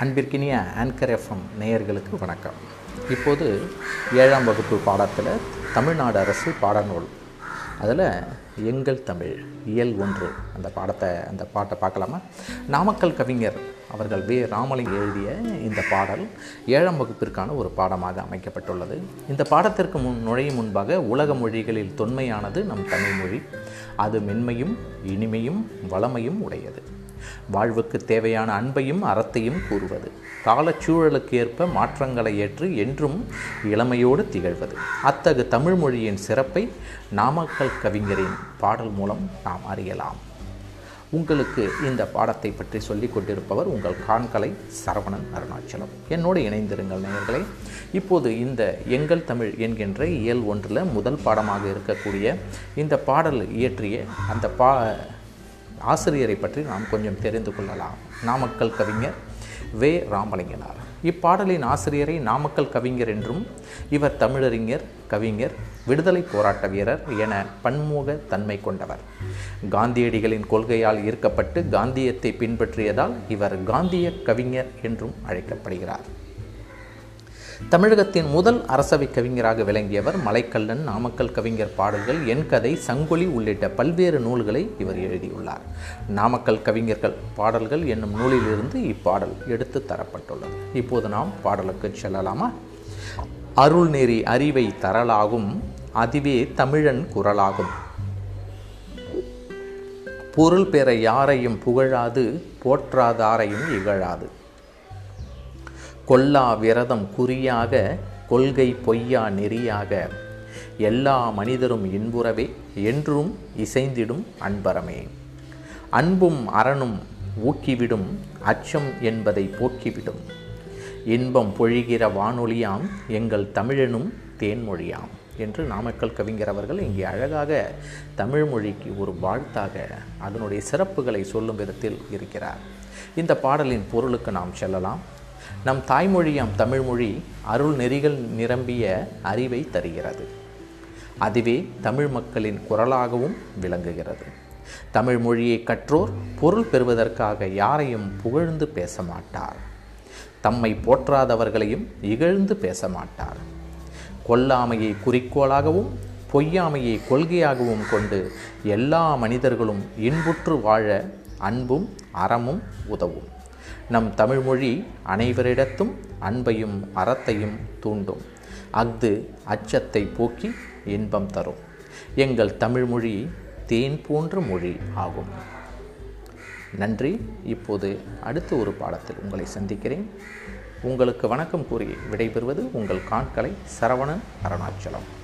அன்பிற்கினிய anchor FM நேயர்களுக்கு வணக்கம். இப்போது ஏழாம் வகுப்பு பாடத்தில் தமிழ்நாடு அரசு பாடநூல். அதில் எங்கள் தமிழ் இயல் ஒன்று. அந்த பாடத்தை அந்த பாட்டை பார்க்கலாமா? நாமக்கல் கவிஞர் அவர்கள் வே. ராமலிங் எழுதிய இந்த பாடல் ஏழாம் வகுப்பிற்கான ஒரு பாடமாக அமைக்கப்பட்டுள்ளது. இந்த பாடத்திற்கு முன் நுழையும் முன்பாக உலக மொழிகளில் தொன்மையானது நம் தமிழ் மொழி. அது மென்மையும் இனிமையும் வளமையும் உடையது. வாழ்வுக்கு தேவையான அன்பையும் அறத்தையும் கூறுவது. காலச்சூழலுக்கு ஏற்ப மாற்றங்களை ஏற்று என்றும் இளமையோடு திகழ்வது. அத்தகு தமிழ் மொழியின் சிறப்பை நாமக்கல் கவிஞரின் பாடல் மூலம் நாம் அறியலாம். உங்களுக்கு இந்த பாடத்தை பற்றி சொல்லிக் கொண்டிருப்பவர் உங்கள் காண்கலை சரவணன் அருணாச்சலம். என்னோடு இணைந்திருங்கள் நேயர்களே. இப்போது இந்த எங்கள் தமிழ் என்கின்ற இயல் ஒன்றில் முதல் பாடமாக இருக்கக்கூடிய இந்த பாடல் இயற்றிய அந்த பா ஆசிரியரை பற்றி நாம் கொஞ்சம் தெரிந்து கொள்ளலாம். நாமக்கல் கவிஞர் வே. ராமலிங்கனார். இப்பாடலின் ஆசிரியரை நாமக்கல் கவிஞர் என்றும் இவர் தமிழறிஞர் கவிஞர் விடுதலை போராட்ட வீரர் என பன்முக தன்மை கொண்டவர். காந்தியடிகளின் கொள்கையால் ஈர்க்கப்பட்டு காந்தியத்தை பின்பற்றியதால் இவர் காந்திய கவிஞர் என்றும் அழைக்கப்படுகிறார். தமிழகத்தின் முதல் அரசவை கவிஞராக விளங்கியவர் மலைக்கல்லன் நாமக்கல் கவிஞர் பாடல்கள் என் கதை சங்கொலி உள்ளிட்ட பல்வேறு நூல்களை இவர் எழுதியுள்ளார். நாமக்கல் கவிஞர்கள் பாடல்கள் என்னும் நூலிலிருந்து இப்பாடல் எடுத்து தரப்பட்டுள்ளது. இப்போது நாம் பாடலுக்கு செல்லலாமா? அருள்நெறி அறிவை தரலாகும் அதுவே தமிழன் குரலாகும். பொருள் பெற யாரையும் புகழாது போற்றாதாரையும் இகழாது. கொல்லா விரதம் குறியாக கொள்கை பொய்யா நெறியாக எல்லா மனிதரும் இன்புறவே என்றும் இசைந்திடும் அன்பரமே. அன்பும் அறனும் ஊக்கிவிடும் அச்சம் என்பதை போக்கிவிடும். இன்பம் பொழிகிற வானொலியாம் எங்கள் தமிழனும் தேன்மொழியாம் என்று நாமக்கல் கவிஞர் அவர்கள் இங்கே அழகாக தமிழ் மொழிக்கு ஒரு வாழ்த்தாக அதனுடைய சிறப்புகளை சொல்லும் விதத்தில் இருக்கிறார். இந்த பாடலின் பொருளுக்கு நாம் செல்லலாம். நம் தாய்மொழியாம் தமிழ்மொழி அருள் நெறிகள் நிரம்பிய அறிவை தருகிறது. அதுவே தமிழ் மக்களின் குரலாகவும் விளங்குகிறது. தமிழ் மொழியை கற்றோர் பொருள் பெறுவதற்காக யாரையும் புகழ்ந்து பேச மாட்டார் தம்மை போற்றாதவர்களையும் இகழ்ந்து பேச மாட்டார் கொல்லாமையை குறிக்கோளாகவும் பொய்யாமையை கொள்கையாகவும் கொண்டு எல்லா மனிதர்களும் இன்புற்று வாழ அன்பும் அறமும் உதவும். நம் தமிழ்மொழி அனைவரிடத்தும் அன்பையும் அறத்தையும் தூண்டும். அஃது அச்சத்தை போக்கி இன்பம் தரும். எங்கள் தமிழ்மொழி தேன் போன்ற மொழி ஆகும். நன்றி. இப்போது அடுத்த ஒரு பாடத்தில் உங்களை சந்திக்கிறேன். உங்களுக்கு வணக்கம் கூறி விடைபெறுவது உங்கள் காண்களை சரவணன் அருணாச்சலம்.